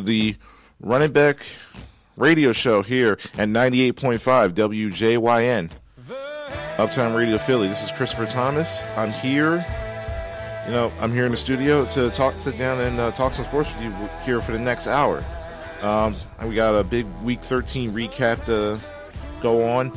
the Run It Back radio show here at 98.5 WJYN, Uptown Radio Philly. This is Christopher Thomas. I'm here. You know, I'm here in the studio to talk, sit down and uh, talk some sports with you here for the next hour. Um, we got a big Week 13 recap to go on.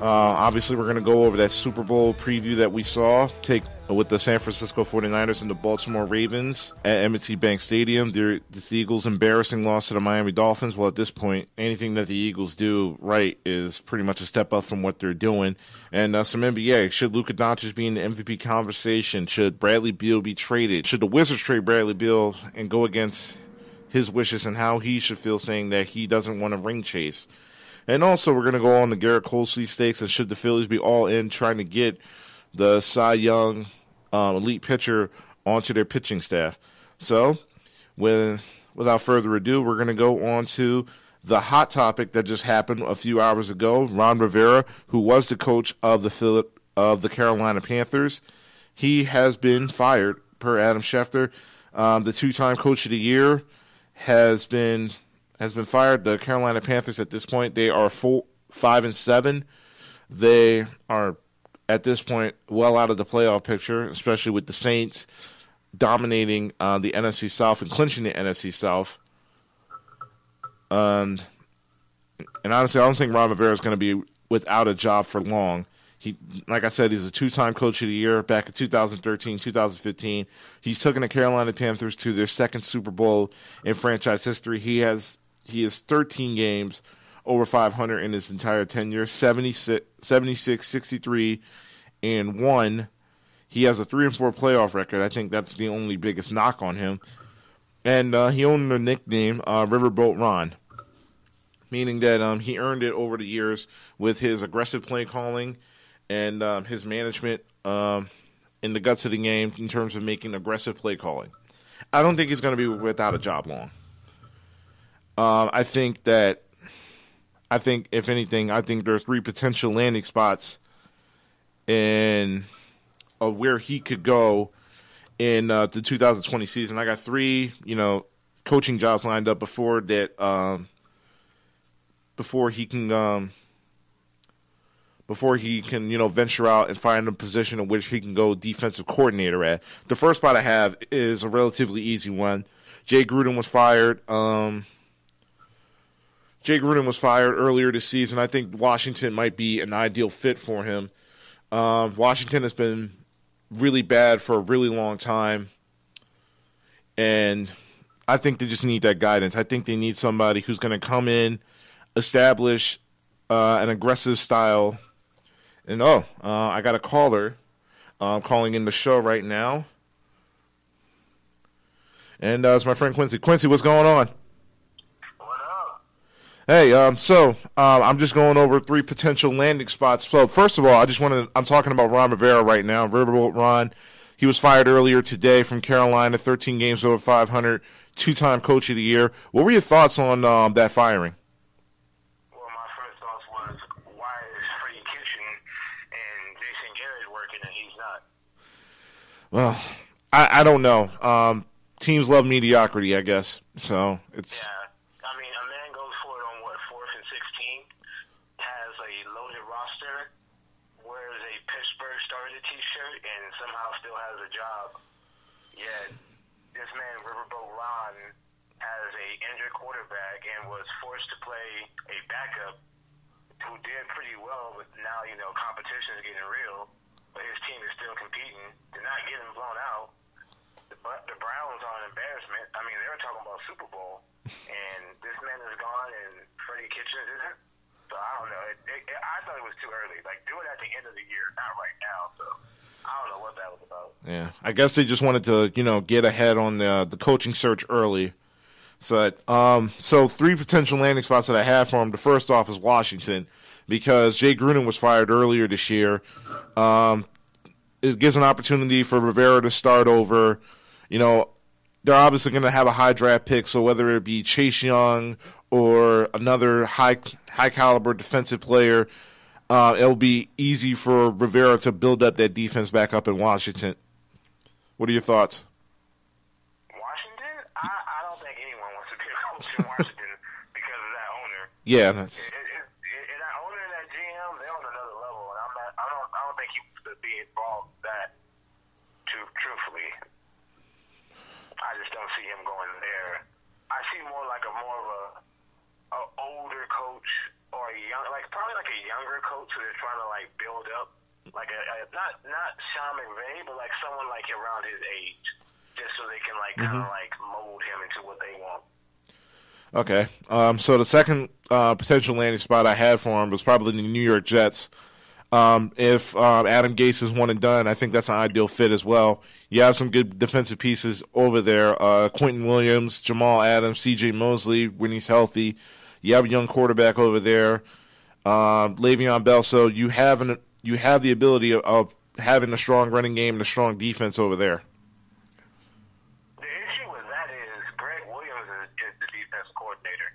Uh, obviously, we're going to go over that Super Bowl preview that we saw take with the San Francisco 49ers and the Baltimore Ravens at M&T Bank Stadium. The Eagles' embarrassing loss to the Miami Dolphins. Well, at this point, anything that the Eagles do right is pretty much a step up from what they're doing. And uh, some NBA. Should Luka Doncic be in the MVP conversation? Should Bradley Beal be traded? Should the Wizards trade Bradley Beal and go against his wishes and how he should feel saying that he doesn't want to ring chase? And also, we're going to go on the Gerrit Cole sweepstakes and should the Phillies be all in trying to get the Cy Young um, elite pitcher onto their pitching staff. So, with without further ado, we're going to go on to the hot topic that just happened a few hours ago. Ron Rivera, who was the coach of the Philip of the Carolina Panthers, he has been fired per Adam Schefter. Um, the two-time coach of the year has been has been fired. The Carolina Panthers at this point they are four, five and seven. They are at this point well out of the playoff picture, especially with the Saints dominating uh, the NFC South and clinching the NFC South. And and honestly, I don't think Ron Rivera is going to be without a job for long. He, like I said, he's a two-time coach of the year back in 2013, 2015. He's taken the Carolina Panthers to their second Super Bowl in franchise history. He has he has 13 games over 500 in his entire tenure 76, 76 63 and 1 he has a 3 and 4 playoff record. I think that's the only biggest knock on him. And uh, he owned the nickname uh, riverboat ron meaning that um, he earned it over the years with his aggressive play calling and um, his management um, in the guts of the game in terms of making aggressive play calling. I don't think he's going to be without a job long. Um, I think that I think if anything, I think there's three potential landing spots in of where he could go in uh, the 2020 season. I got three, you know, coaching jobs lined up before that. Um, before he can, um, before he can, you know, venture out and find a position in which he can go defensive coordinator at. The first spot I have is a relatively easy one. Jay Gruden was fired. Um, Jay Gruden was fired earlier this season. I think Washington might be an ideal fit for him. Um, Washington has been really bad for a really long time, and I think they just need that guidance. I think they need somebody who's going to come in, establish uh, an aggressive style. And oh, uh, I got a caller. Uh, calling in the show right now, and uh, it's my friend Quincy. Quincy, what's going on? Hey, um, so um, I'm just going over three potential landing spots. So first of all, I just want to. I'm talking about Ron Rivera right now. Riverboat Ron. He was fired earlier today from Carolina. 13 games over 500. Two-time Coach of the Year. What were your thoughts on um, that firing? Well, my first thoughts was, why is Freddie Kitchen and Jason Garrett working and he's not? Well, I, I don't know. Um, teams love mediocrity, I guess. So it's. Yeah. I mean, a man goes for it on what fourth and sixteen, has a loaded roster, wears a Pittsburgh starter T-shirt, and somehow still has a job. Yet this man Riverboat Ron has a injured quarterback and was forced to play a backup who did pretty well, but now you know competition is getting real. But his team is still competing. They're not getting blown out. The, the Browns are an embarrassment. I mean, they were talking about Super Bowl, and this man is gone, and Freddie Kitchens isn't. So I don't know. It, it, it, I thought it was too early. Like do it at the end of the year, not right now. So I don't know what that was about. Yeah, I guess they just wanted to, you know, get ahead on the the coaching search early. So, um, so three potential landing spots that I have for him. The first off is Washington because Jay Gruden was fired earlier this year. Um, it gives an opportunity for Rivera to start over. You know, they're obviously going to have a high draft pick, so whether it be Chase Young or another high high caliber defensive player, uh, it'll be easy for Rivera to build up that defense back up in Washington. What are your thoughts? Washington? I, I don't think anyone wants to be a coach in Washington because of that owner. Yeah, that's It, it, it, and that owner and that GM, they're on another level, and I'm not. I don't. I don't think he would be involved that. Truthfully, I just don't see him going there. I see more like a more of a, a older coach or a young, like probably like a younger coach who they're trying to like build up, like a, a not not Sean McVay, but like someone like around his age, just so they can like kind of mm-hmm. like mold him into what they want. Okay. Um, so the second uh, potential landing spot I had for him was probably the New York Jets. Um, if um, Adam Gase is one and done, I think that's an ideal fit as well. You have some good defensive pieces over there. Uh, Quinnen Williams, Jamal Adams, C.J. Mosley when he's healthy. You have a young quarterback over there, um, Le'Veon Bell. So you have an you have the ability of, of having a strong running game and a strong defense over there. The issue with that is Gregg Williams is, is the defense coordinator.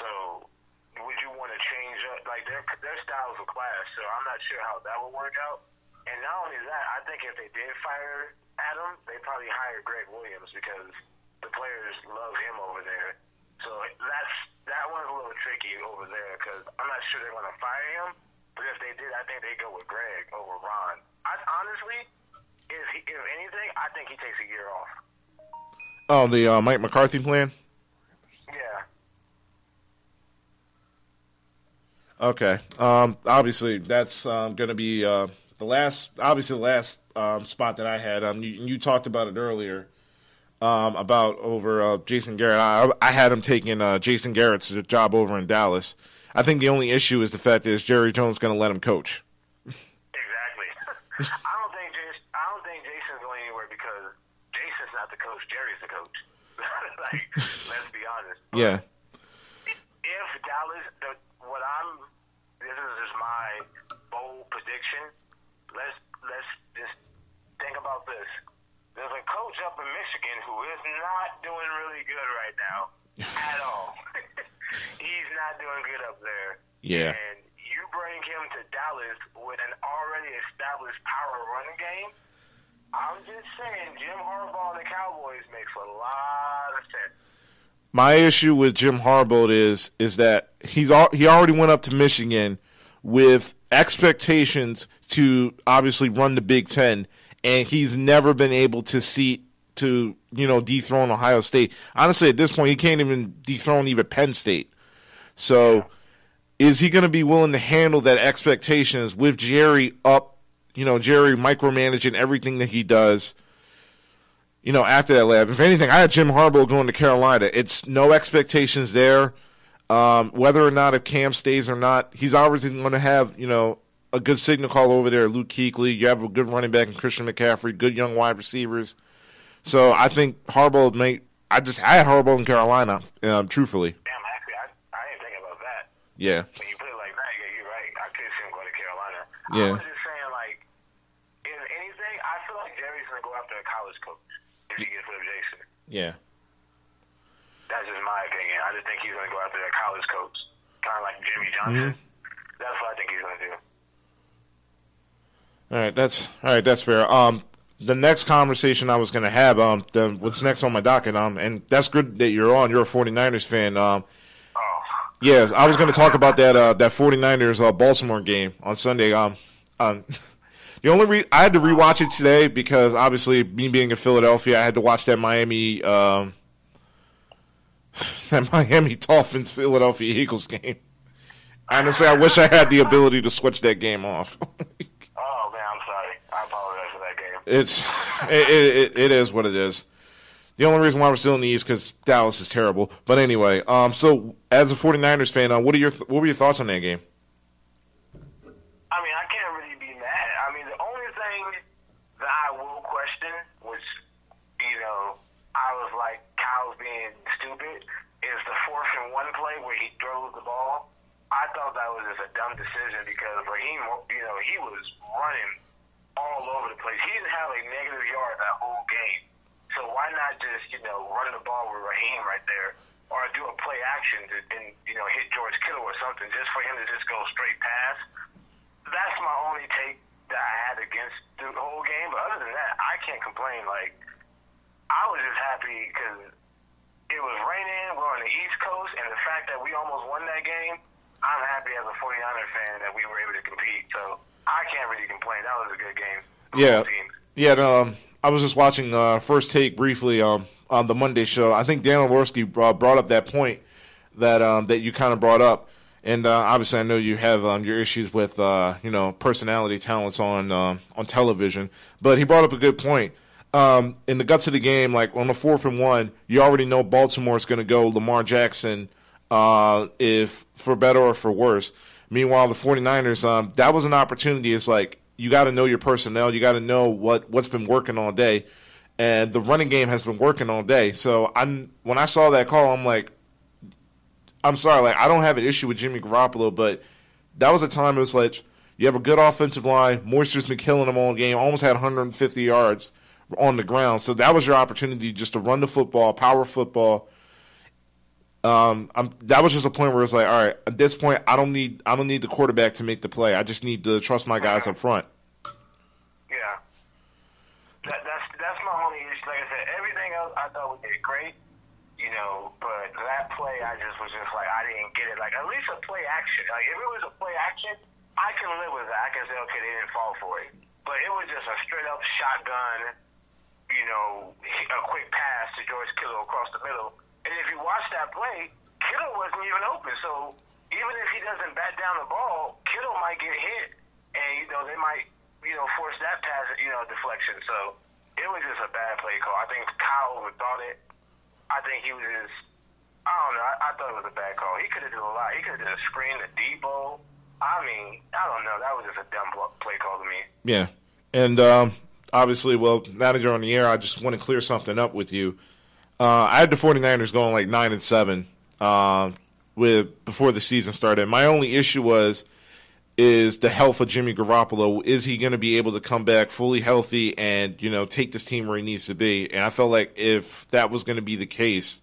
So would you want to change up like their their styles of class? So I'm not sure how that would work out. And not only that, I think if they did fire Adam, they probably hire Gregg Williams because the players love him over there. So that's that one's a little tricky over there because I'm not sure they're going to fire him. But if they did, I think they go with Gregg over Ron. I honestly, if he, if anything, I think he takes a year off. Oh, the uh, Mike McCarthy plan. Yeah. Okay. Um, obviously, that's um, going to be uh, the last. Obviously, the last um, spot that I had. Um, you, you talked about it earlier. Um, about over uh, Jason Garrett. I, I had him taking uh, Jason Garrett's job over in Dallas. I think the only issue is the fact that is Jerry Jones going to let him coach. Exactly. I don't think Jason, I don't think Jason's going anywhere because Jason's not the coach. Jerry's the coach. like, let's be honest. Yeah. If Dallas, the, what I'm, this is just my bold prediction. Let's let's just think about this. There's a coach up in Michigan who is not doing really good right now at all. He's not doing good up there. Yeah. And you bring him to Dallas with an already established power running game. I'm just saying, Jim Harbaugh and the Cowboys makes a lot of sense. My issue with Jim Harbaugh is is that he's he already went up to Michigan with expectations to obviously run the Big Ten, and he's never been able to see to you know dethrone Ohio State. Honestly, at this point, he can't even dethrone even Penn State. So, is he going to be willing to handle that expectations with Jerry up? You know, Jerry micromanaging everything that he does you know, after that lab. If anything, I had Jim Harbaugh going to Carolina. It's no expectations there. Um, whether or not if Cam stays or not, he's obviously going to have, you know, a good signal call over there. Luke Kuechly, you have a good running back in Christian McCaffrey, good young wide receivers. So I think Harbaugh may. I just I had Harbaugh in Carolina. Um, truthfully, Damn, actually, I, I didn't think about that. yeah, When you put it like that, yeah, you're right. I could see him going to Carolina. Yeah. I was just saying, like, if anything, I feel like Jerry's going to go after a college coach if he gets rid of Jason. yeah. That's just my opinion. I just think he's going to go after that college coach, kind of like Jimmy Johnson. That's what I think he's going to do. All right, that's all right. That's fair. Um, the next conversation I was going to have, um, the, what's next on my docket, um, and that's good that you're on. You're a 49ers fan. Um, Oh, Yeah, I was going to talk about that uh, that 49ers uh, Baltimore game on Sunday. Um, um, the only re- I had to rewatch it today because obviously me being in Philadelphia, I had to watch that Miami um, that Miami Dolphins Philadelphia Eagles game. Honestly, I wish I had the ability to switch that game off. oh man, I'm sorry. I apologize for that game. It's it, it, it is what it is. The only reason why we're still in the East because Dallas is terrible. But anyway, um, so as a 49ers fan, uh, what are your th- what were your thoughts on that game? I mean, I can't really be mad. I mean, the only thing that I will question, which, you know, I was like, Kyle's being stupid, is the fourth and one play where he throws the ball. I thought that was just a dumb decision because Raheem, you know, he was running all over the place. He didn't have a negative yard that whole game. So why not just, you know, run the ball with Raheem right there or do a play action to, and, you know, hit George Kittle or something just for him to just go straight pass? that's my only take that I had against the whole game. But other than that, I can't complain. Like, I was just happy because it was raining. We're on the East Coast, and the fact that we almost won that game, I'm happy as a 49er fan that we were able to compete. So I can't really complain. That was a good game. Yeah. Yeah. Um, I was just watching uh, First Take briefly um, on the Monday show. I think Dan Orlovsky brought, brought up that point that um, that you kind of brought up. And uh, obviously, I know you have um, your issues with uh, you know personality talents on uh, on television, but he brought up a good point. Um, in the guts of the game, like on the fourth and one, you already know Baltimore's going to go Lamar Jackson, uh, if for better or for worse. Meanwhile, the 49ers, um, that was an opportunity. It's like you got to know your personnel, you got to know what what's been working all day, and the running game has been working all day. So I'm when I saw that call, I'm like, I'm sorry, like I don't have an issue with Jimmy Garoppolo, but that was a time it was like you have a good offensive line. Mostert's been killing them all game. Almost had 150 yards on the ground. So that was your opportunity just to run the football, power football. Um, I'm, that was just a point where it's like, all right, at this point, I don't need I don't need the quarterback to make the play. I just need to trust my guys up front. Yeah, that, that's that's my only issue. Like I said, everything else I thought we did great you know, but that play, I just was just like, I didn't get it. Like, at least a play action. Like, if it was a play action, I can live with that. I can say, okay, they didn't fall for it. But it was just a straight up shotgun, you know, a quick pass to George Kittle across the middle. And if you watch that play, Kittle wasn't even open. So even if he doesn't bat down the ball, Kittle might get hit. And, you know, they might, you know, force that pass, you know, deflection. So it was just a bad play call. I think Kyle overthought it. I think he was just, I don't know. I, I thought it was a bad call. He could have done a lot. He could have done a screen to Deebo. I mean, I don't know. That was just a dumb play call to me. Yeah. And um, obviously, well, now that you're on the air, I just want to clear something up with you. Uh, I had the 49ers going like 9 and 7 uh, with before the season started. My only issue was is the health of Jimmy Garoppolo. Is he going to be able to come back fully healthy and you know take this team where he needs to be? And I felt like if that was going to be the case,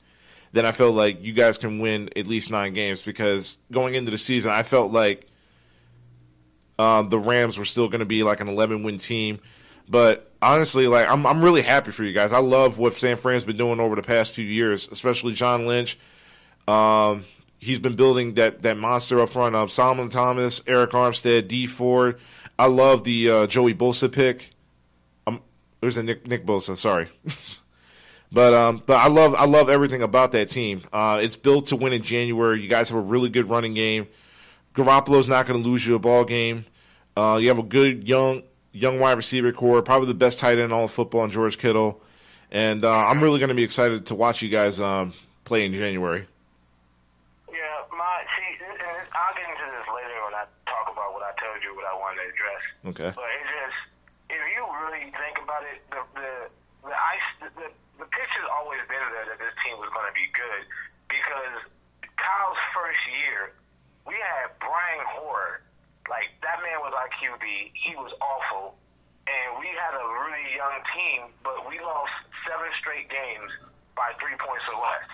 then I felt like you guys can win at least nine games because going into the season, I felt like um, the Rams were still going to be like an 11 win team. But honestly, like I'm I'm really happy for you guys. I love what San Fran's been doing over the past few years, especially John Lynch. Um, he's been building that that monster up front of Solomon Thomas, Arik Armstead, Dee Ford. I love the uh, Joey Bosa pick. Um, there's a Nick Nick Bosa. Sorry. But um, but I love I love everything about that team. Uh, it's built to win in January. You guys have a really good running game. Garoppolo's not going to lose you a ball game. Uh, you have a good young young wide receiver core, probably the best tight end in all of football, in George Kittle. And uh, I'm really going to be excited to watch you guys um, play in January. Yeah, my see, and I'll get into this later when I talk about what I told you, what I wanted to address. Okay. But it's just if you really think about it, the the the ice the, the, the picture's always been there that this team was going to be good because Kyle's first year, we had Brian Hoyer. Like that man was our QB. He was awful, and we had a really young team, but we lost seven straight games by three points or less.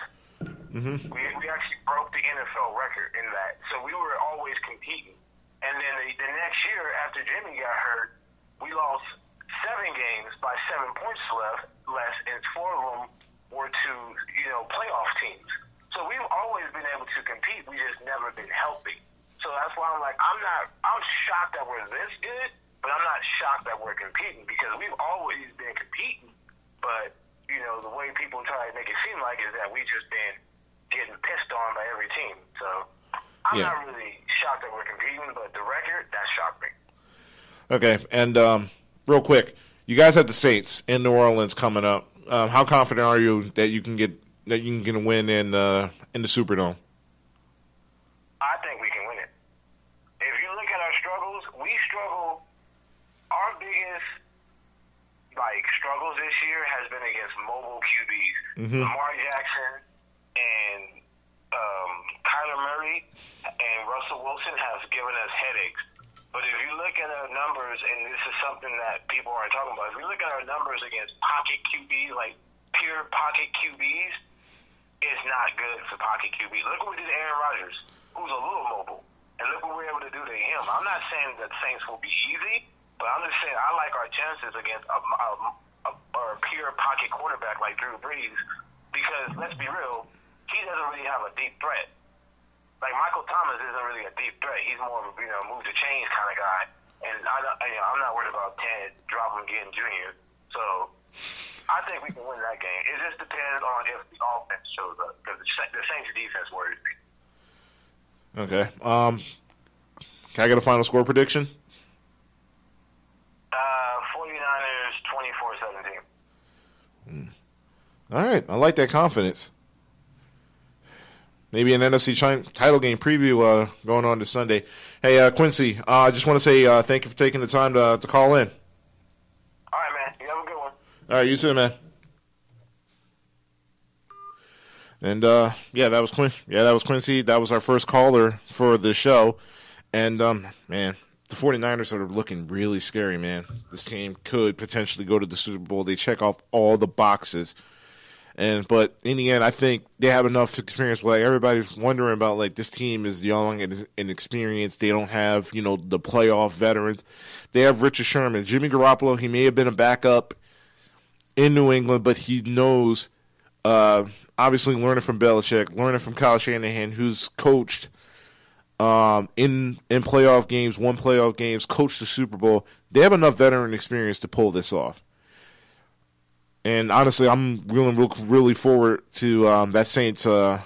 Mm-hmm. We we actually broke the NFL record in that, so we were always competing. And then the, the next year, after Jimmy got hurt, we lost seven games by seven points left less, and four of them were to you know playoff teams. So we've always been able to compete. We just never been healthy. So that's why I'm like, I'm not. I'm shocked that we're this good, but I'm not shocked that we're competing because we've always been competing. But you know, the way people try to make it seem like is that we just been getting pissed on by every team. So I'm yeah. not really shocked that we're competing, but the record that shocked me. Okay, and um, real quick, you guys have the Saints in New Orleans coming up. Um, how confident are you that you can get that you can get a win in the in the Superdome? I think we can win it. If you look at our struggles, we struggle. Our biggest like struggles this year has been against mobile QBs. Mm-hmm. Lamar Jackson and um, Kyler Murray and Russell Wilson has given us headaches. But if you look at our numbers, and this is something that people aren't talking about, if you look at our numbers against pocket QBs, like pure pocket QBs, it's not good for pocket QBs. Look what we did to Aaron Rodgers, who's a little mobile, and look what we were able to do to him. I'm not saying that Saints will be easy, but I'm just saying I like our chances against a, a, a, a pure pocket quarterback like Drew Brees because let's be real, he doesn't really have a deep threat. Like Michael Thomas isn't really a deep threat. He's more of a you know move the chains kind of guy. And I, don't- you know, I'm not worried about Ted dropping again Junior. So I think we can win that game. It just depends on if the offense shows up because the Saints defense worries me. Okay. Um, can I get a final score prediction? Uh, 49ers 24-17. All right, I like that confidence. Maybe an NFC title game preview uh, going on this Sunday. Hey, uh, Quincy, uh, I just want to say uh, thank you for taking the time to, to call in. All right, man. You have a good one. All right, you too, man. And uh, yeah, that was Quin- yeah, that was Quincy. That was our first caller for the show. And um, man, the 49ers are looking really scary, man. This team could potentially go to the Super Bowl. They check off all the boxes. And but in the end, I think they have enough experience. Like everybody's wondering about, like this team is young and inexperienced. They don't have you know the playoff veterans. They have Richard Sherman, Jimmy Garoppolo. He may have been a backup in New England, but he knows. Uh, obviously, learning from Belichick, learning from Kyle Shanahan, who's coached um, in in playoff games, won playoff games, coached the Super Bowl. They have enough veteran experience to pull this off. And honestly, I'm really really forward to um, that Saints uh,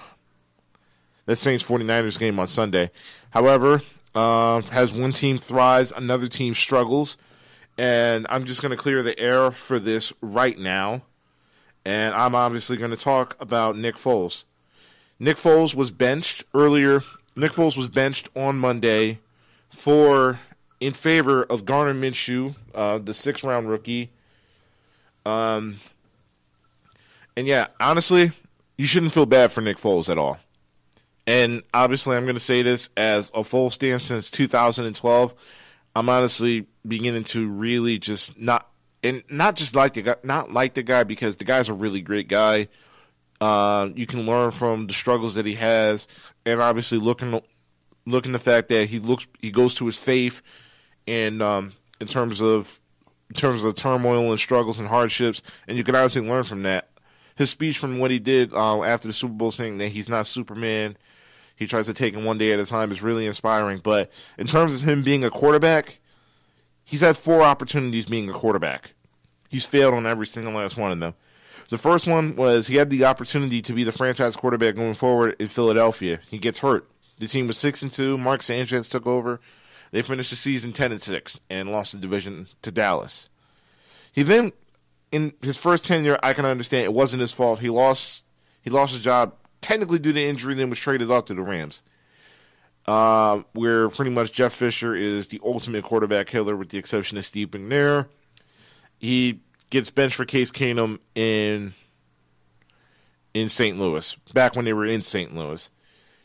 that Saints 49ers game on Sunday. However, uh, as one team thrives, another team struggles, and I'm just going to clear the air for this right now. And I'm obviously going to talk about Nick Foles. Nick Foles was benched earlier. Nick Foles was benched on Monday for in favor of Gardner Minshew, uh, the sixth round rookie. Um, and yeah, honestly, you shouldn't feel bad for Nick Foles at all. And obviously, I'm going to say this as a Foles fan since 2012. I'm honestly beginning to really just not and not just like the guy, not like the guy because the guy's a really great guy. Uh, you can learn from the struggles that he has, and obviously looking looking the fact that he looks he goes to his faith, and um, in terms of in terms of the turmoil and struggles and hardships, and you can obviously learn from that. His speech from what he did uh, after the Super Bowl, saying that he's not Superman, he tries to take it one day at a time, is really inspiring. But in terms of him being a quarterback, he's had four opportunities being a quarterback. He's failed on every single last one of them. The first one was he had the opportunity to be the franchise quarterback going forward in Philadelphia. He gets hurt. The team was six and two. Mark Sanchez took over. They finished the season ten and six and lost the division to Dallas. He then, in his first tenure, I can understand it wasn't his fault. He lost. He lost his job technically due to injury. Then was traded off to the Rams. Uh, where pretty much Jeff Fisher is the ultimate quarterback killer, with the exception of Steve McNair. He gets benched for Case Keenum in in St. Louis, back when they were in St. Louis.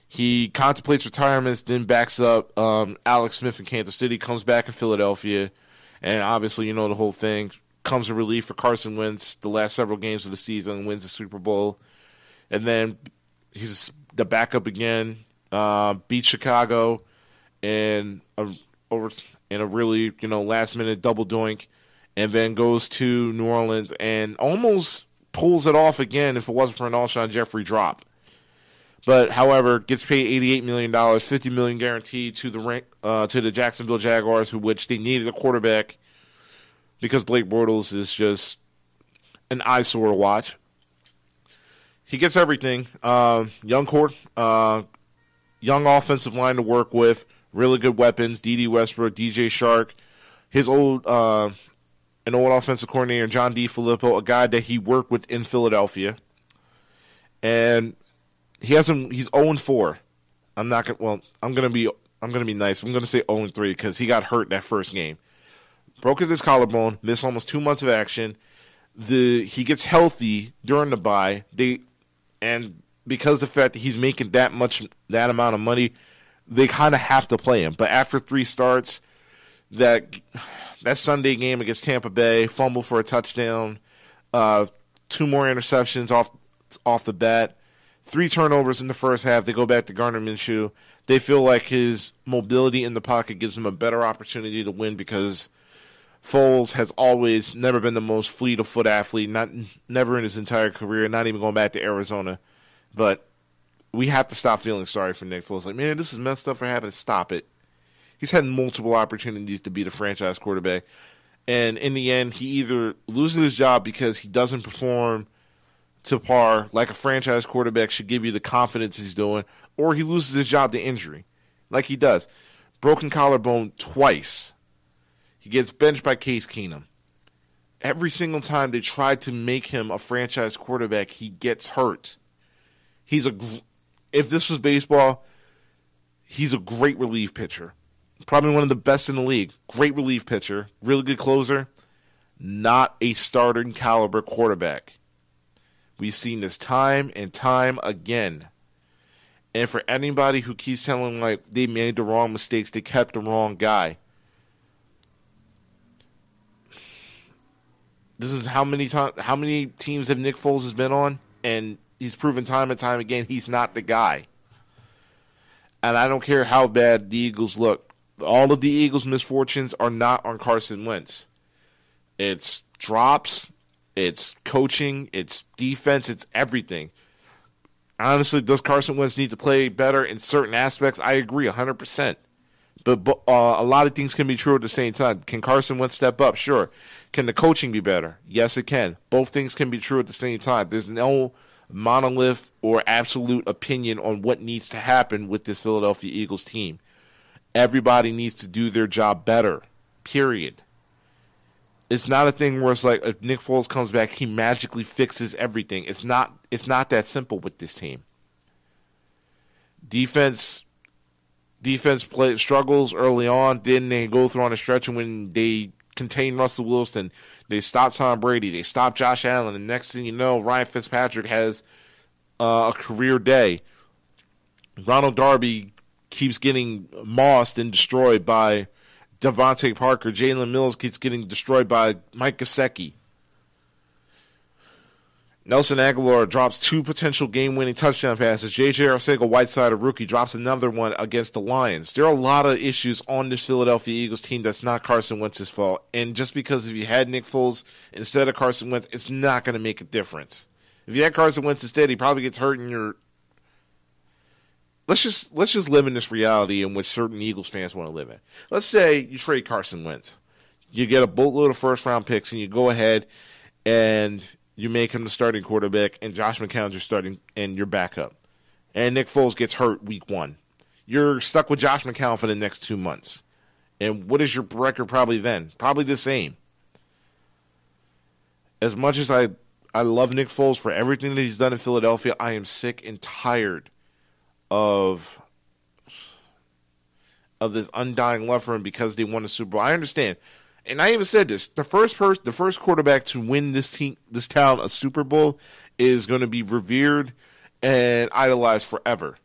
He contemplates retirement, then backs up um, Alex Smith in Kansas City, comes back in Philadelphia, and obviously, you know, the whole thing comes in relief for Carson Wentz the last several games of the season, wins the Super Bowl, and then he's the backup again, uh, beats Chicago, and a, over in a really you know last minute double doink, and then goes to New Orleans and almost pulls it off again if it wasn't for an Alshon Jeffery drop. But however, gets paid eighty eight million dollars, fifty million guaranteed to the rank, uh, to the Jacksonville Jaguars, who which they needed a quarterback because Blake Bortles is just an eyesore to watch. He gets everything. Uh, young court, uh, young offensive line to work with, really good weapons. Dede Westbrook, DJ Chark, his old uh, an old offensive coordinator, John DeFilippo, a guy that he worked with in Philadelphia, and he hasn't. He's zero and four. I'm not gonna. Well, I'm gonna be. I'm gonna be nice. I'm gonna say zero and three because he got hurt that first game, broke his collarbone, missed almost two months of action. The he gets healthy during the bye. They and because of the fact that he's making that much that amount of money, they kind of have to play him. But after three starts, that that Sunday game against Tampa Bay, fumble for a touchdown, uh, two more interceptions off off the bat, three turnovers in the first half. They go back to Gardner Minshew. They feel like his mobility in the pocket gives him a better opportunity to win because Foles has always never been the most fleet of foot athlete, not never in his entire career, not even going back to Arizona. But we have to stop feeling sorry for Nick Foles. Like, man, this is messed up for having to stop it. He's had multiple opportunities to be the franchise quarterback. And in the end, he either loses his job because he doesn't perform to par like a franchise quarterback should give you the confidence he's doing, or he loses his job to injury, like he does. Broken collarbone twice he gets benched by Case Keenum. Every single time they try to make him a franchise quarterback, he gets hurt. He's a if this was baseball, he's a great relief pitcher. Probably one of the best in the league. Great relief pitcher, really good closer, not a starting caliber quarterback. We've seen this time and time again. And for anybody who keeps telling like they made the wrong mistakes, they kept the wrong guy. This is how many time, how many teams have Nick Foles has been on, and he's proven time and time again he's not the guy. And I don't care how bad the Eagles look. All of the Eagles' misfortunes are not on Carson Wentz. It's drops, it's coaching, it's defense, it's everything. Honestly, does Carson Wentz need to play better in certain aspects? I agree 100%. But, uh, a lot of things can be true at the same time. Can Carson Wentz step up? Sure. Can the coaching be better? Yes, it can. Both things can be true at the same time. There's no monolith or absolute opinion on what needs to happen with this Philadelphia Eagles team. Everybody needs to do their job better. Period. It's not a thing where it's like if Nick Foles comes back, he magically fixes everything. It's not. It's not that simple with this team. Defense defense play struggles early on. Then they go through on a stretch and when they contain Russell Wilson, they stop Tom Brady, they stop Josh Allen, and next thing you know, Ryan Fitzpatrick has uh, a career day. Ronald Darby keeps getting mossed and destroyed by DeVante Parker. Jalen Mills keeps getting destroyed by Mike Gesicki. Nelson Agholor drops two potential game-winning touchdown passes. J.J. Arcega-Whiteside, a rookie, drops another one against the Lions. There are a lot of issues on this Philadelphia Eagles team that's not Carson Wentz's fault. And just because if you had Nick Foles instead of Carson Wentz, it's not going to make a difference. If you had Carson Wentz instead, he probably gets hurt in your. Let's just let's just live in this reality in which certain Eagles fans want to live in. Let's say you trade Carson Wentz, you get a boatload of first round picks, and you go ahead and you make him the starting quarterback, and Josh McCown's your starting and your backup. And Nick Foles gets hurt week one. You're stuck with Josh McCown for the next two months. And what is your record probably then? Probably the same. As much as I, I love Nick Foles for everything that he's done in Philadelphia, I am sick and tired of of this undying love for him because they won the Super Bowl. I understand and I even said this: the first person, the first quarterback to win this team, this town, a Super Bowl, is going to be revered and idolized forever.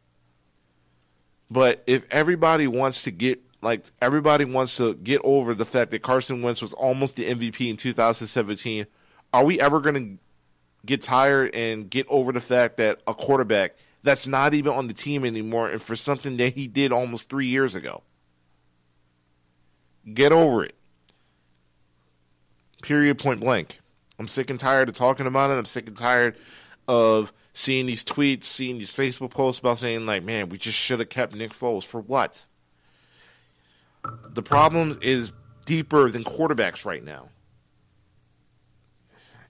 But if everybody wants to get like everybody wants to get over the fact that Carson Wentz was almost the MVP in 2017, are we ever going to get tired and get over the fact that a quarterback that's not even on the team anymore and for something that he did almost 3 years ago? Get over it. Period, point blank. I'm sick and tired of talking about it. I'm sick and tired of seeing these tweets, seeing these Facebook posts about saying, like, man, we just should have kept Nick Foles. For what? The problem is deeper than quarterbacks right now.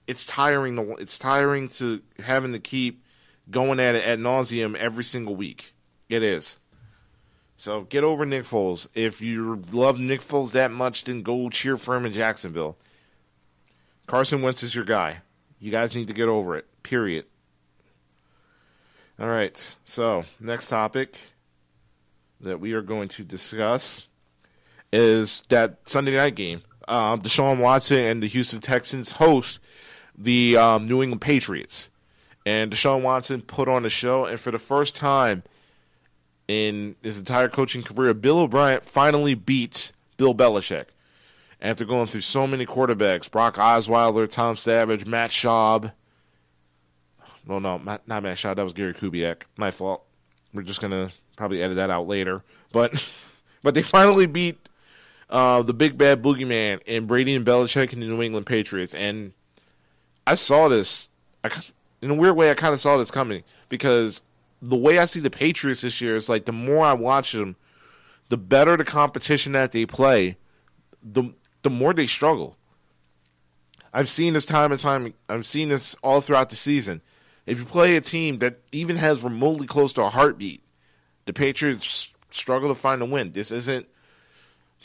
It's tiring. To, it's tiring to having to keep going at it ad nauseum every single week. It is. So get over Nick Foles. If you love Nick Foles that much, then go cheer for him in Jacksonville. Carson Wentz is your guy. You guys need to get over it. Period. All right. So, next topic that we are going to discuss is that Sunday night game. Uh, Deshaun Watson and the Houston Texans host the um, New England Patriots. And Deshaun Watson put on a show, and for the first time in his entire coaching career, Bill O'Brien finally beats Bill Belichick after going through so many quarterbacks Brock Osweiler, Tom Savage, Matt Schaub. No, no, not, Matt Schaub. That was Gary Kubiak. My fault. We're just going to probably edit that out later. But but they finally beat uh, the big bad boogeyman in Brady and Belichick and the New England Patriots. And I saw this. I, in a weird way, I kind of saw this coming because the way I see the Patriots this year is like the more I watch them, the better the competition that they play, the the more they struggle. I've seen this time and time. I've seen this all throughout the season. If you play a team that even has remotely close to a heartbeat, the Patriots struggle to find a win. This isn't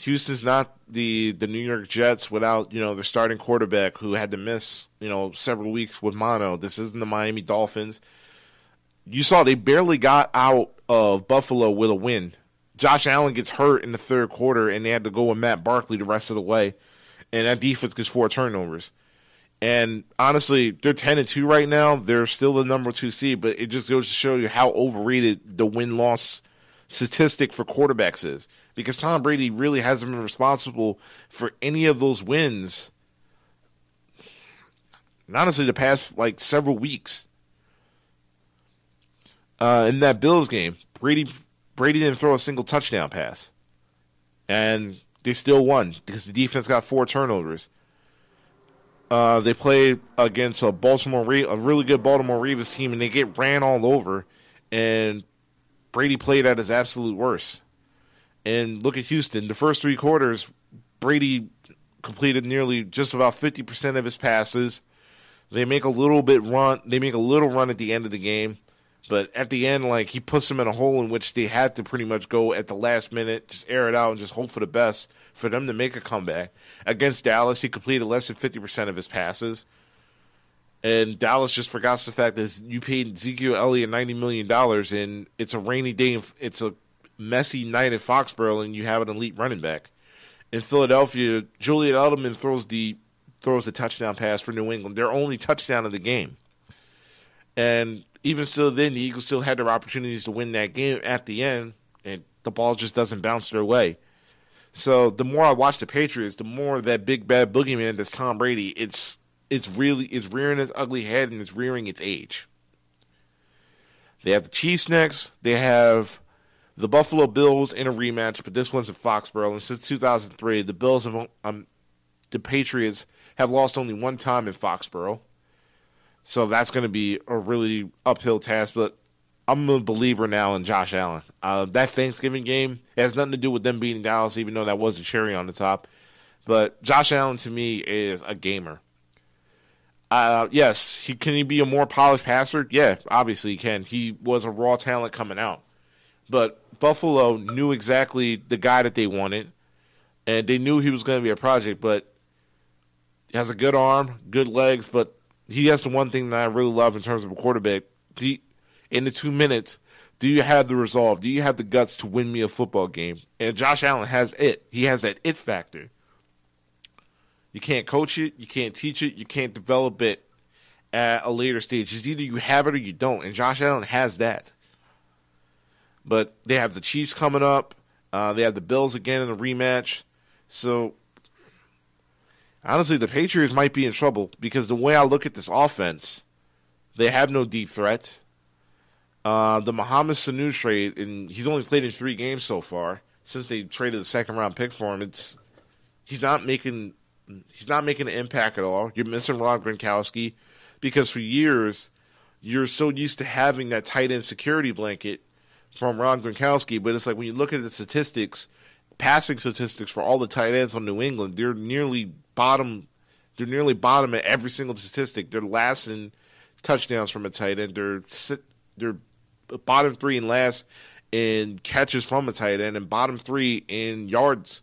Houston's not the the New York Jets without you know their starting quarterback who had to miss you know several weeks with mono. This isn't the Miami Dolphins. You saw they barely got out of Buffalo with a win. Josh Allen gets hurt in the third quarter, and they had to go with Matt Barkley the rest of the way, and that defense gets four turnovers. And honestly, they're ten and two right now. They're still the number two seed, but it just goes to show you how overrated the win loss statistic for quarterbacks is. Because Tom Brady really hasn't been responsible for any of those wins. And honestly, the past like several weeks. Uh, in that Bills game, Brady Brady didn't throw a single touchdown pass, and they still won because the defense got four turnovers. Uh, they played against a Baltimore, a really good Baltimore Ravens team, and they get ran all over. And Brady played at his absolute worst. And look at Houston. The first three quarters, Brady completed nearly just about fifty percent of his passes. They make a little bit run. They make a little run at the end of the game, but at the end, like he puts them in a hole in which they had to pretty much go at the last minute, just air it out and just hope for the best for them to make a comeback. Against Dallas, he completed less than 50% of his passes. And Dallas just forgot the fact that you paid Ezekiel Elliott $90 million and it's a rainy day, it's a messy night at Foxborough, and you have an elite running back. In Philadelphia, Julian Edelman throws the throws a touchdown pass for New England, their only touchdown of the game. And even still, then the Eagles still had their opportunities to win that game at the end, and the ball just doesn't bounce their way. So the more I watch the Patriots, the more that big bad boogeyman that's Tom Brady, it's it's really it's rearing its ugly head and it's rearing its age. They have the Chiefs next. They have the Buffalo Bills in a rematch, but this one's in Foxborough. And since 2003, the Bills have um, the Patriots have lost only one time in Foxborough. So that's going to be a really uphill task. But I'm a believer now in Josh Allen. Uh, that Thanksgiving game has nothing to do with them beating Dallas, even though that was a cherry on the top. But Josh Allen to me is a gamer. Uh, yes, he can he be a more polished passer? Yeah, obviously he can. He was a raw talent coming out, but Buffalo knew exactly the guy that they wanted, and they knew he was going to be a project. But he has a good arm, good legs, but he has the one thing that I really love in terms of a quarterback. The, in the two minutes, do you have the resolve? Do you have the guts to win me a football game? And Josh Allen has it. He has that it factor. You can't coach it, you can't teach it, you can't develop it at a later stage. It's either you have it or you don't. And Josh Allen has that. But they have the Chiefs coming up. Uh, they have the Bills again in the rematch. So honestly, the Patriots might be in trouble because the way I look at this offense, they have no deep threat. Uh, the Mohamed Sanu trade, and he's only played in three games so far since they traded the second round pick for him. It's he's not making he's not making an impact at all. You're missing Rob Gronkowski because for years you're so used to having that tight end security blanket from Rob Gronkowski, but it's like when you look at the statistics, passing statistics for all the tight ends on New England, they're nearly bottom. They're nearly bottom at every single statistic. They're last in touchdowns from a tight end. They're they're bottom three and last in catches from a tight end, and bottom three in yards,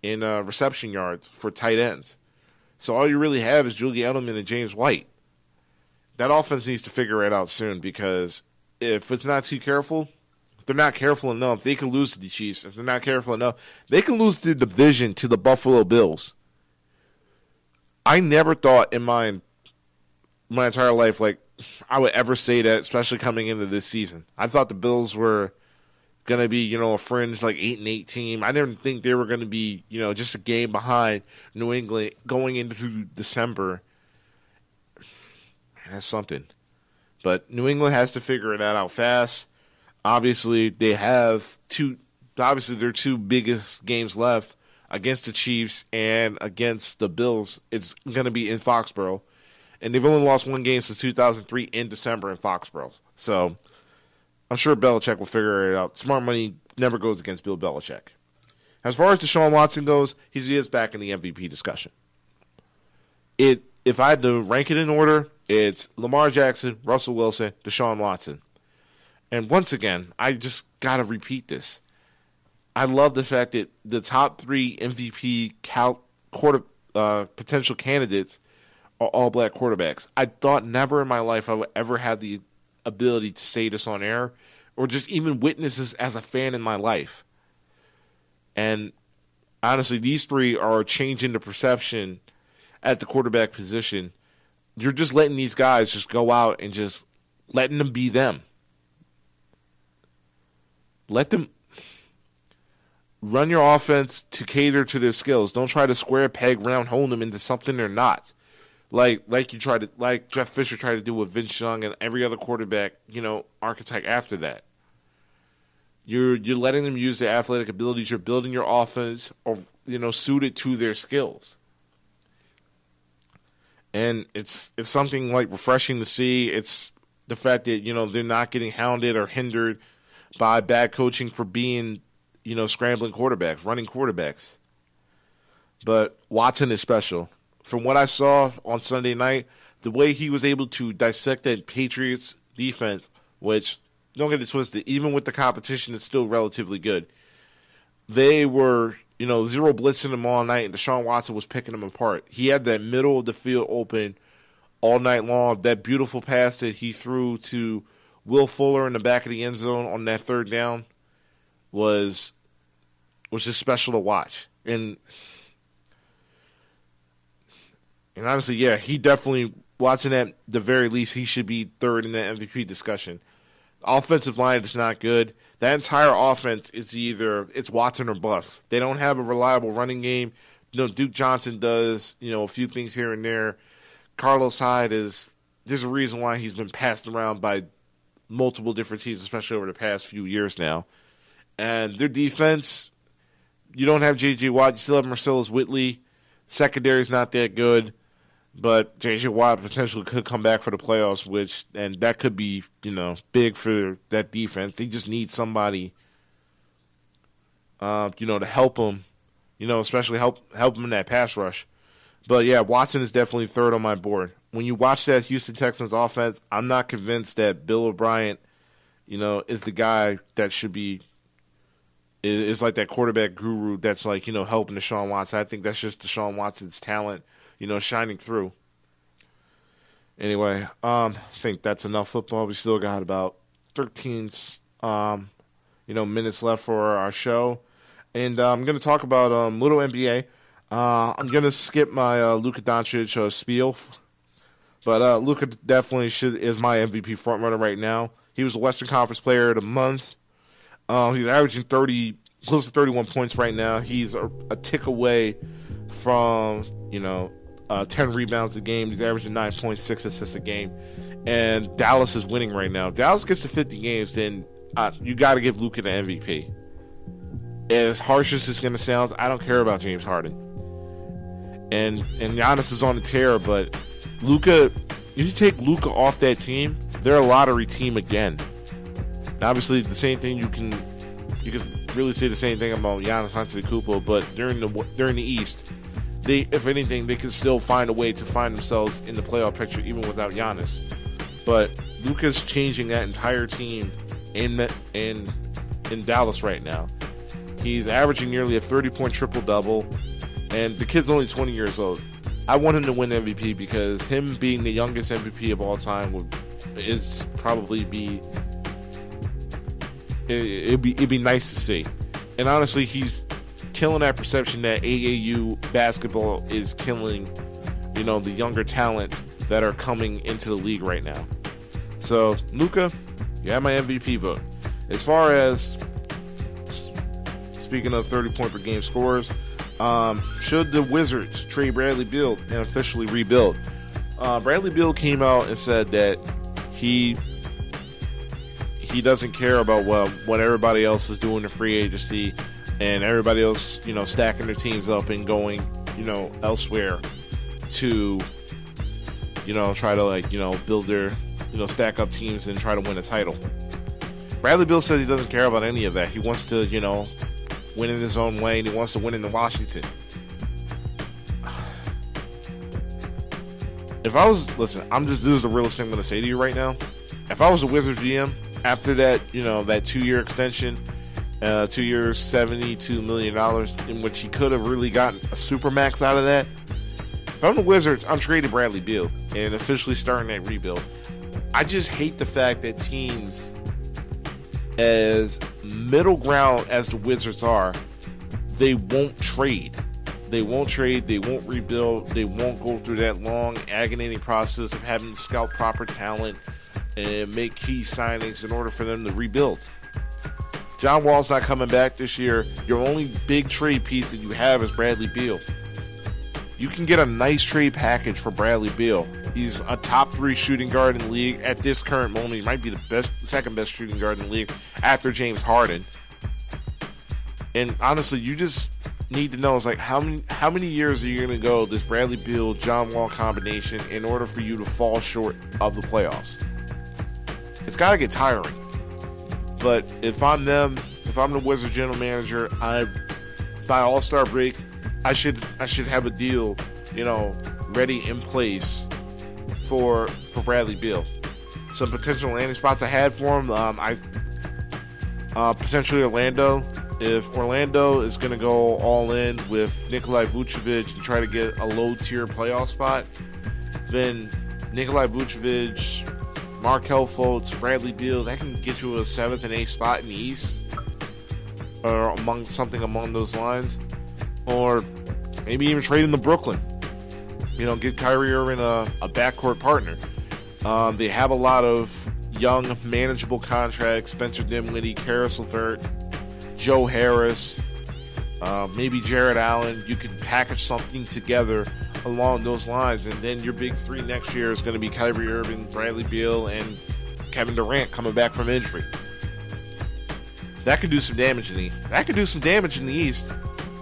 in uh, reception yards for tight ends. So all you really have is Julian Edelman and James White. That offense needs to figure it out soon because if it's not too careful, if they're not careful enough, they can lose to the Chiefs. If they're not careful enough, they can lose the division to the Buffalo Bills. I never thought in my my entire life like I would ever say that, especially coming into this season. I thought the Bills were gonna be, you know, a fringe like eight and eight team. I didn't think they were gonna be, you know, just a game behind New England going into December. That's something. But New England has to figure that out fast. Obviously, they have two. Obviously, their two biggest games left against the Chiefs and against the Bills. It's going to be in Foxborough. And they've only lost one game since 2003 in December in Foxborough. So I'm sure Belichick will figure it out. Smart money never goes against Bill Belichick. As far as Deshaun Watson goes, he is back in the MVP discussion. It if I had to rank it in order, it's Lamar Jackson, Russell Wilson, Deshaun Watson. And once again, I just gotta repeat this. I love the fact that the top three MVP cal- quarter uh, potential candidates are all black quarterbacks. I thought never in my life I would ever have the ability to say this on air, or just even witness this as a fan in my life. And honestly, these three are changing the perception at the quarterback position. You're just letting these guys just go out and just letting them be them. Let them run your offense to cater to their skills. Don't try to square peg round hole them into something they're not. Like like you tried to like Jeff Fisher tried to do with Vince Young and every other quarterback, you know, architect after that. You're you're letting them use their athletic abilities. You're building your offense, or you know, suited to their skills. And it's it's something like refreshing to see. It's the fact that you know they're not getting hounded or hindered by bad coaching for being, you know, scrambling quarterbacks, running quarterbacks. But Watson is special. From what I saw on Sunday night, the way he was able to dissect that Patriots defense, which don't get it twisted. Even with the competition, it's still relatively good. They were, you know, zero blitzing them all night, and Deshaun Watson was picking them apart. He had that middle of the field open all night long. That beautiful pass that he threw to Will Fuller in the back of the end zone on that third down was was just special to watch. And and honestly, yeah, he definitely Watson at the very least he should be third in the MVP discussion offensive line is not good. That entire offense is either it's Watson or bust. They don't have a reliable running game. You know, Duke Johnson does, you know, a few things here and there. Carlos Hyde is there's a reason why he's been passed around by multiple different teams, especially over the past few years now. And their defense, you don't have JJ Watt, you still have Marcellus Whitley. Secondary's not that good. But JJ Watt potentially could come back for the playoffs, which and that could be you know big for that defense. They just need somebody, uh, you know, to help them, you know, especially help help them in that pass rush. But yeah, Watson is definitely third on my board. When you watch that Houston Texans offense, I'm not convinced that Bill O'Brien, you know, is the guy that should be is like that quarterback guru that's like you know helping Deshaun Watson. I think that's just Deshaun Watson's talent you know, shining through. Anyway, um, I think that's enough football. We still got about 13, um, you know, minutes left for our show, and uh, I'm going to talk about um, little NBA. Uh, I'm going to skip my uh, Luka Doncic uh, spiel, but uh, Luka definitely should is my MVP frontrunner right now. He was the Western Conference Player of the Month. Uh, he's averaging 30, close to 31 points right now. He's a, a tick away from you know uh, 10 rebounds a game. He's averaging 9.6 assists a game. And Dallas is winning right now. Dallas gets to 50 games, then uh, you got to give Luka the MVP. As harsh as it's going to sound, I don't care about James Harden. And and Giannis is on the tear, but Luka, if you take Luka off that team, they're a lottery team again. Now, obviously, the same thing you can you can really say the same thing about Giannis Antetokounmpo, but during the during the East, they, if anything, they can still find a way to find themselves in the playoff picture even without Giannis. But Luka's changing that entire team in the, in in Dallas right now. He's averaging nearly a 30 point triple double, and the kid's only 20 years old. I want him to win MVP because him being the youngest MVP of all time would is probably be it, would be it'd be nice to see. And honestly, he's killing that perception that AAU basketball is killing, you know, the younger talents that are coming into the league right now. So, Luka, you have my MVP vote. As far as speaking of 30 point per game scores, um, should the Wizards trade Bradley Beal and officially rebuild? Uh, Bradley Beal came out and said that he he doesn't care about what what everybody else is doing in free agency and everybody else, you know, stacking their teams up and going, you know, elsewhere to, you know, try to like, you know, build their, you know, stack up teams and try to win a title. Bradley Beal says he doesn't care about any of that. He wants to, you know, win in his own way and he wants to win in the Washington. If I was, listen, I'm just, this is the realest thing I'm to say to you right now. If I was a Wizards GM after that, you know, that two year extension, uh, two years, $72 million, in which he could have really gotten a super max out of that. If I'm the Wizards, I'm trading Bradley Beal and officially starting that rebuild. I just hate the fact that teams as middle ground as the Wizards are, they won't trade. They won't trade, they won't rebuild, they won't go through that long, aggravating process of having to scout proper talent and make key signings in order for them to rebuild. John Wall's not coming back this year. Your only big trade piece that you have is Bradley Beal. You can get a nice trade package for Bradley Beal. He's a top three shooting guard in the league at this current moment. He might be the best, second best shooting guard in the league after James Harden. And honestly, you just need to know is like how many how many years are you going to go this Bradley Beal John Wall combination in order for you to fall short of the playoffs? It's got to get tiring. But if I'm them, if I'm the Wizard general manager, I by All Star break, I should I should have a deal, you know, ready in place for for Bradley Beal. Some potential landing spots I had for him. Um, I uh, potentially Orlando. If Orlando is going to go all in with Nikolai Vucevic and try to get a low tier playoff spot, then Nikolai Vucevic, Markelle Fultz, Bradley Beal, that can get you a seventh and eighth spot in the East, or among something among those lines or maybe even trade him to Brooklyn. You know, get Kyrie Irving a, a backcourt partner. Um, they have a lot of young, manageable contracts. Spencer Dinwiddie, Caris LeVert, Joe Harris, uh, maybe Jarrett Allen. You could package something together along those lines, and then your big three next year is going to be Kyrie Irving, Bradley Beal, and Kevin Durant coming back from injury. That could do some damage in the that could do some damage in the East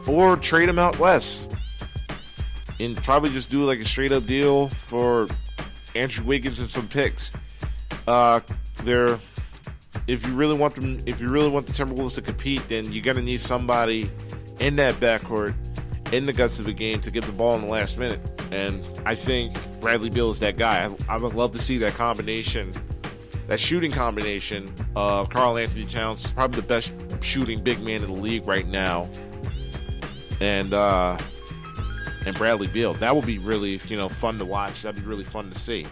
or trade him out west and probably just do like a straight up deal for Andrew Wiggins and some picks. Uh, if you really want them, if you really want the Timberwolves to compete, then you're gonna need somebody in that backcourt, in the guts of the game, to get the ball in the last minute. And I think Bradley Beal is that guy. I, I would love to see that combination, that shooting combination of Karl-Anthony Towns. is probably the best shooting big man in the league right now and uh, and Bradley Beal. That would be really you know fun to watch. That'd be really fun to see.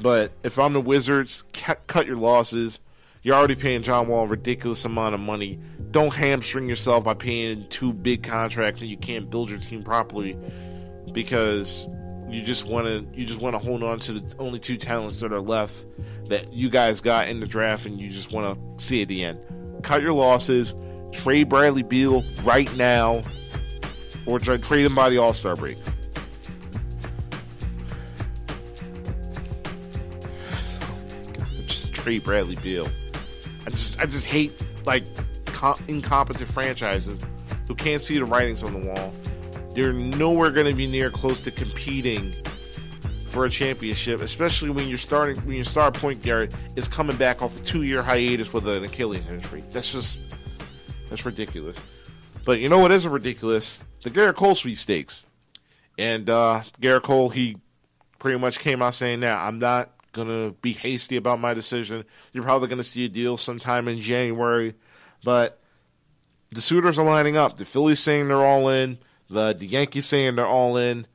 But if I'm the Wizards, cut your losses. You're already paying John Wall a ridiculous amount of money. Don't hamstring yourself by paying two big contracts and you can't build your team properly because you just want to you just want to hold on to the only two talents that are left that you guys got in the draft and you just want to see at the end. Cut your losses Trade Bradley Beal right now, or trade him by the All Star break. just trade Bradley Beal. I just I just hate like com- incompetent franchises who can't see the writings on the wall. They're nowhere going to be near close to competing for a championship, especially when you're starting when your star point guard is coming back off a two year hiatus with an Achilles injury. That's just that's ridiculous. But you know what isn't ridiculous? The Gerrit Cole sweepstakes. And uh, Gerrit Cole, he pretty much came out saying that I'm not gonna be hasty about my decision. You're probably gonna see a deal sometime in January, but the suitors are lining up. The Phillies saying they're all in. The the Yankees saying they're all in.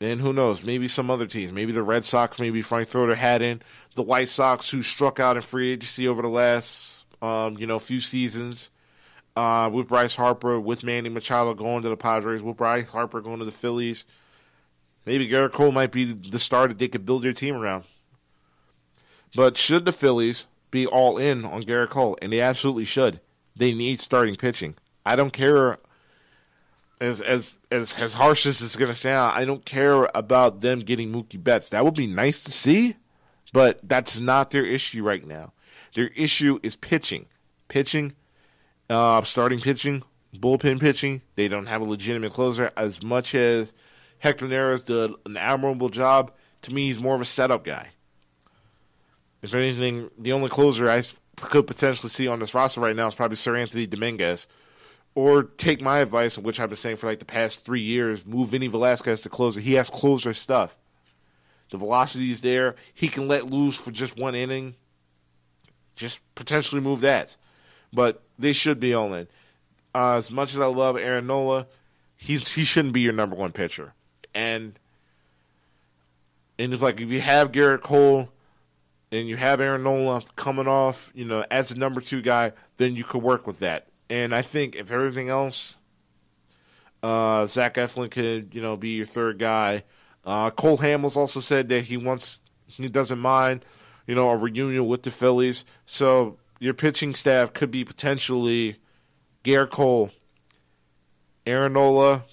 And who knows? Maybe some other teams. Maybe the Red Sox. Maybe Frank throw their hat in. The White Sox, who struck out in free agency over the last um, you know few seasons uh, with Bryce Harper, with Manny Machado going to the Padres, with Bryce Harper going to the Phillies. Maybe Gerrit Cole might be the star that they could build their team around. But should the Phillies be all in on Gerrit Cole, and they absolutely should, they need starting pitching. I don't care as as as as harsh as it's gonna sound, I don't care about them getting Mookie Betts. That would be nice to see, but that's not their issue right now. Their issue is pitching. Pitching uh, starting pitching bullpen pitching. They don't have a legitimate closer. As much as Hector Neris did an admirable job, to me, he's more of a setup guy. If anything, the only closer I could potentially see on this roster right now is probably Seranthony Dominguez. Or take my advice, which I've been saying for like the past three years, move Vinny Velasquez to closer. He has closer stuff. The velocity is there. He can let loose for just one inning. Just potentially move that. But they should be on it. Uh, as much as I love Aaron Nola, he's he shouldn't be your number one pitcher. And and it's like if you have Gerrit Cole and you have Aaron Nola coming off, you know, as a number two guy, then you could work with that. And I think if everything else, uh, Zach Eflin could, you know, be your third guy. Uh, Cole Hamels also said that he wants, he doesn't mind, you know, a reunion with the Phillies. So your pitching staff could be potentially Gerrit Cole, Aaron Nola,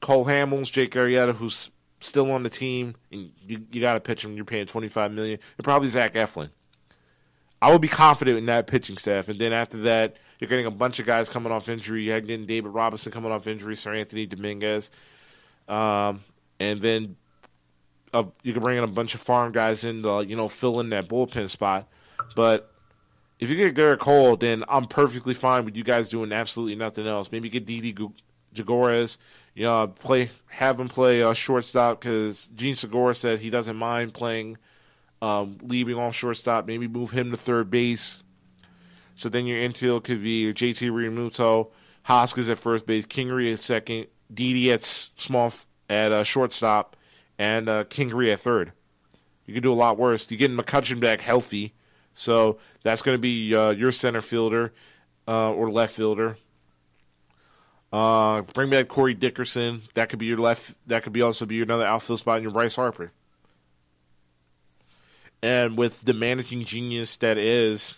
Cole Hamels, Jake Arrieta, who's still on the team, and you, you got to pitch him. You're paying twenty five million, and probably Zach Eflin. I would be confident in that pitching staff, and then after that, you're getting a bunch of guys coming off injury. You're getting David Robertson coming off injury, Seranthony Dominguez, um, and then uh, you can bring in a bunch of farm guys in to you know fill in that bullpen spot. But if you get Gerrit Cole, then I'm perfectly fine with you guys doing absolutely nothing else. Maybe get Didi Gregorius you know, play have him play uh, shortstop because Jean Segura said he doesn't mind playing, um, leaving on shortstop. Maybe move him to third base. So then your infield could be JT Realmuto, Hoskins at first base, Kingery at second, Didi at small at uh, shortstop, and uh, Kingery at third. You could do a lot worse. You get McCutchen back healthy, so that's going to be uh, your center fielder uh, or left fielder. Uh, bring back Corey Dickerson. That could be your left. That could be also be your another outfield spot in your Bryce Harper. And with the managing genius that is,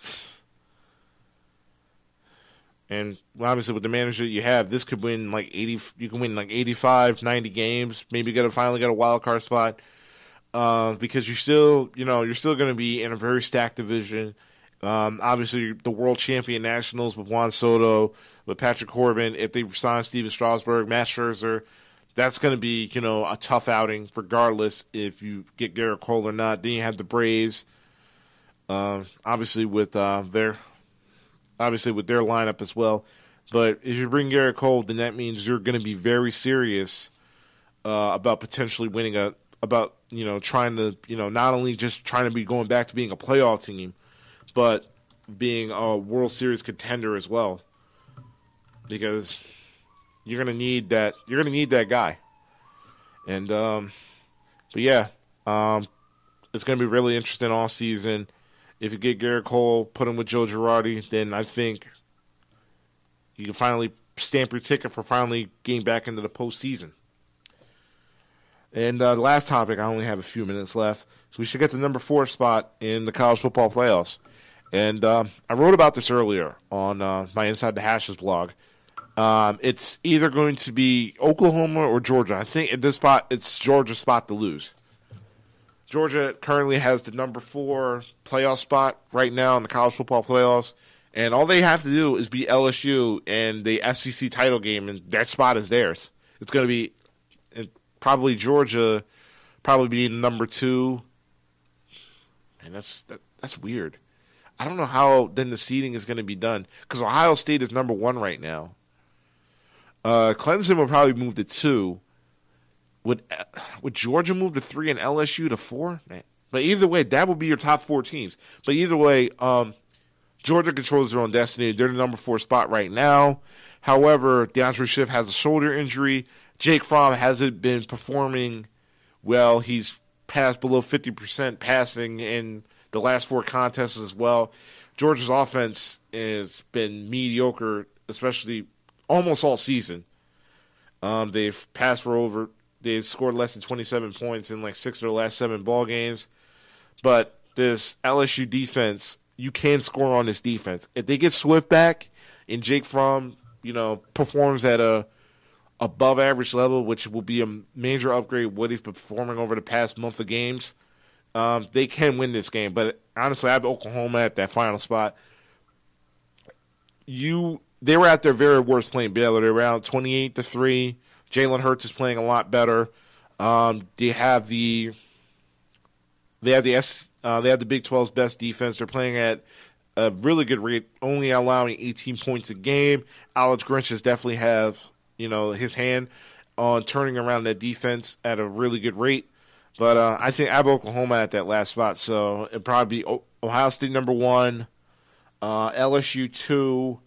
and obviously with the manager that you have, this could win like 80. You can win like 85, 90 games. Maybe get a finally get a wild card spot. Uh, because you're still, you know, you're still going to be in a very stacked division. Um, obviously, the world champion Nationals with Juan Soto, with Patrick Corbin, if they sign Stephen Strasburg, Matt Scherzer, that's going to be you know a tough outing regardless if you get Gerrit Cole or not. Then you have the Braves, uh, obviously with uh, their obviously with their lineup as well. But if you bring Gerrit Cole, then that means you're going to be very serious uh, about potentially winning a about you know trying to you know not only just trying to be going back to being a playoff team, but being a World Series contender as well because you're gonna need that. You're gonna need that guy. And um, but yeah, um, it's gonna be really interesting all season. If you get Gerrit Cole, put him with Joe Girardi, then I think you can finally stamp your ticket for finally getting back into the postseason. And uh, the last topic, I only have a few minutes left. We should get the number four spot in the college football playoffs. And uh, I wrote about this earlier on uh, my Inside the Hashes blog. Um, it's either going to be Oklahoma or Georgia. I think at this spot, it's Georgia's spot to lose. Georgia currently has the number four playoff spot right now in the college football playoffs, and all they have to do is beat LSU and the SEC title game, and that spot is theirs. It's going to be probably Georgia, probably be number two, and that's that, that's weird. I don't know how then the seeding is going to be done because Ohio State is number one right now. Uh, Clemson would probably move to two. Would would Georgia move to three and LSU to four? But either way, that would be your top four teams. But either way, um, Georgia controls their own destiny. They're the number four spot right now. However, D'Andre Swift has a shoulder injury. Jake Fromm hasn't been performing well. He's passed below 50% passing in the last four contests as well. Georgia's offense has been mediocre, especially almost all season. Um, they've passed for over. They've scored less than 27 points in like six of their last seven ball games. But this LSU defense, you can score on this defense. If they get Swift back and Jake Fromm, you know, performs at a above average level, which will be a major upgrade what he's performing over the past month of games, um, they can win this game. But honestly, I have Oklahoma at that final spot. You they were at their very worst playing Baylor. They're around 28 to 3. Jalen Hurts is playing a lot better. Um, they have the they have the S uh, they have the Big 12's best defense. They're playing at a really good rate, only allowing 18 points a game. Alex Grinch has definitely have you know his hand on turning around that defense at a really good rate. But uh, I think I have Oklahoma at that last spot, so it'd probably be Ohio State number one, uh, LSU two,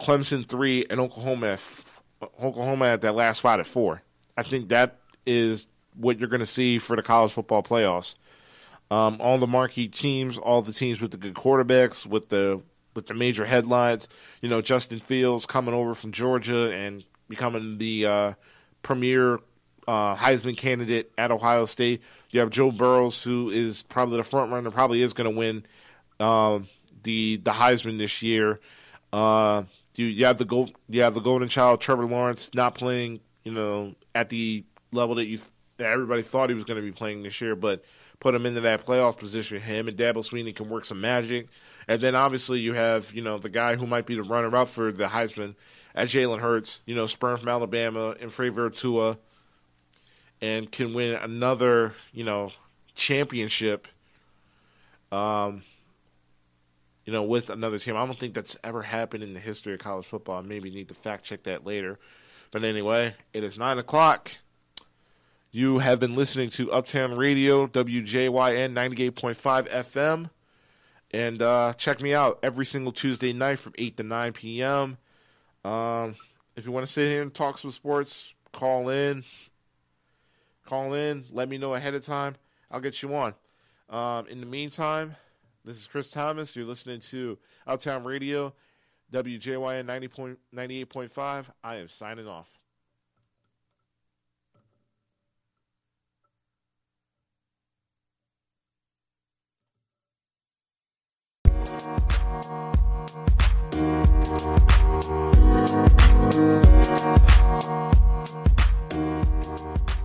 Clemson three, and Oklahoma at f- Oklahoma at that last spot at four. I think that is what you're going to see for the college football playoffs. Um, all the marquee teams, all the teams with the good quarterbacks, with the with the major headlines. You know, Justin Fields coming over from Georgia and becoming the uh, premier uh, Heisman candidate at Ohio State. You have Joe Burrows, who is probably the front runner, probably is going to win uh, the the Heisman this year. Uh, you, you have the gold, you have the golden child, Trevor Lawrence, not playing, you know, at the level that you that everybody thought he was going to be playing this year, but put him into that playoff position. Him and Dabo Swinney can work some magic, and then obviously you have you know the guy who might be the runner up for the Heisman at Jalen Hurts, you know, sperm from Alabama and Favor of Tua, and can win another you know championship. Um, you know, with another team. I don't think that's ever happened in the history of college football. I Maybe need to fact check that later. But anyway, it is nine o'clock. You have been listening to Uptown Radio, WJYN 98.5 FM. And uh, check me out every single Tuesday night from 8 to 9 p.m. Um, if you want to sit here and talk some sports, call in. Call in. Let me know ahead of time. I'll get you on. Um, in the meantime, this is Kris Thomas. You're listening to Uptown Radio, WJYN 90 point, 98.5. I am signing off. Thank you.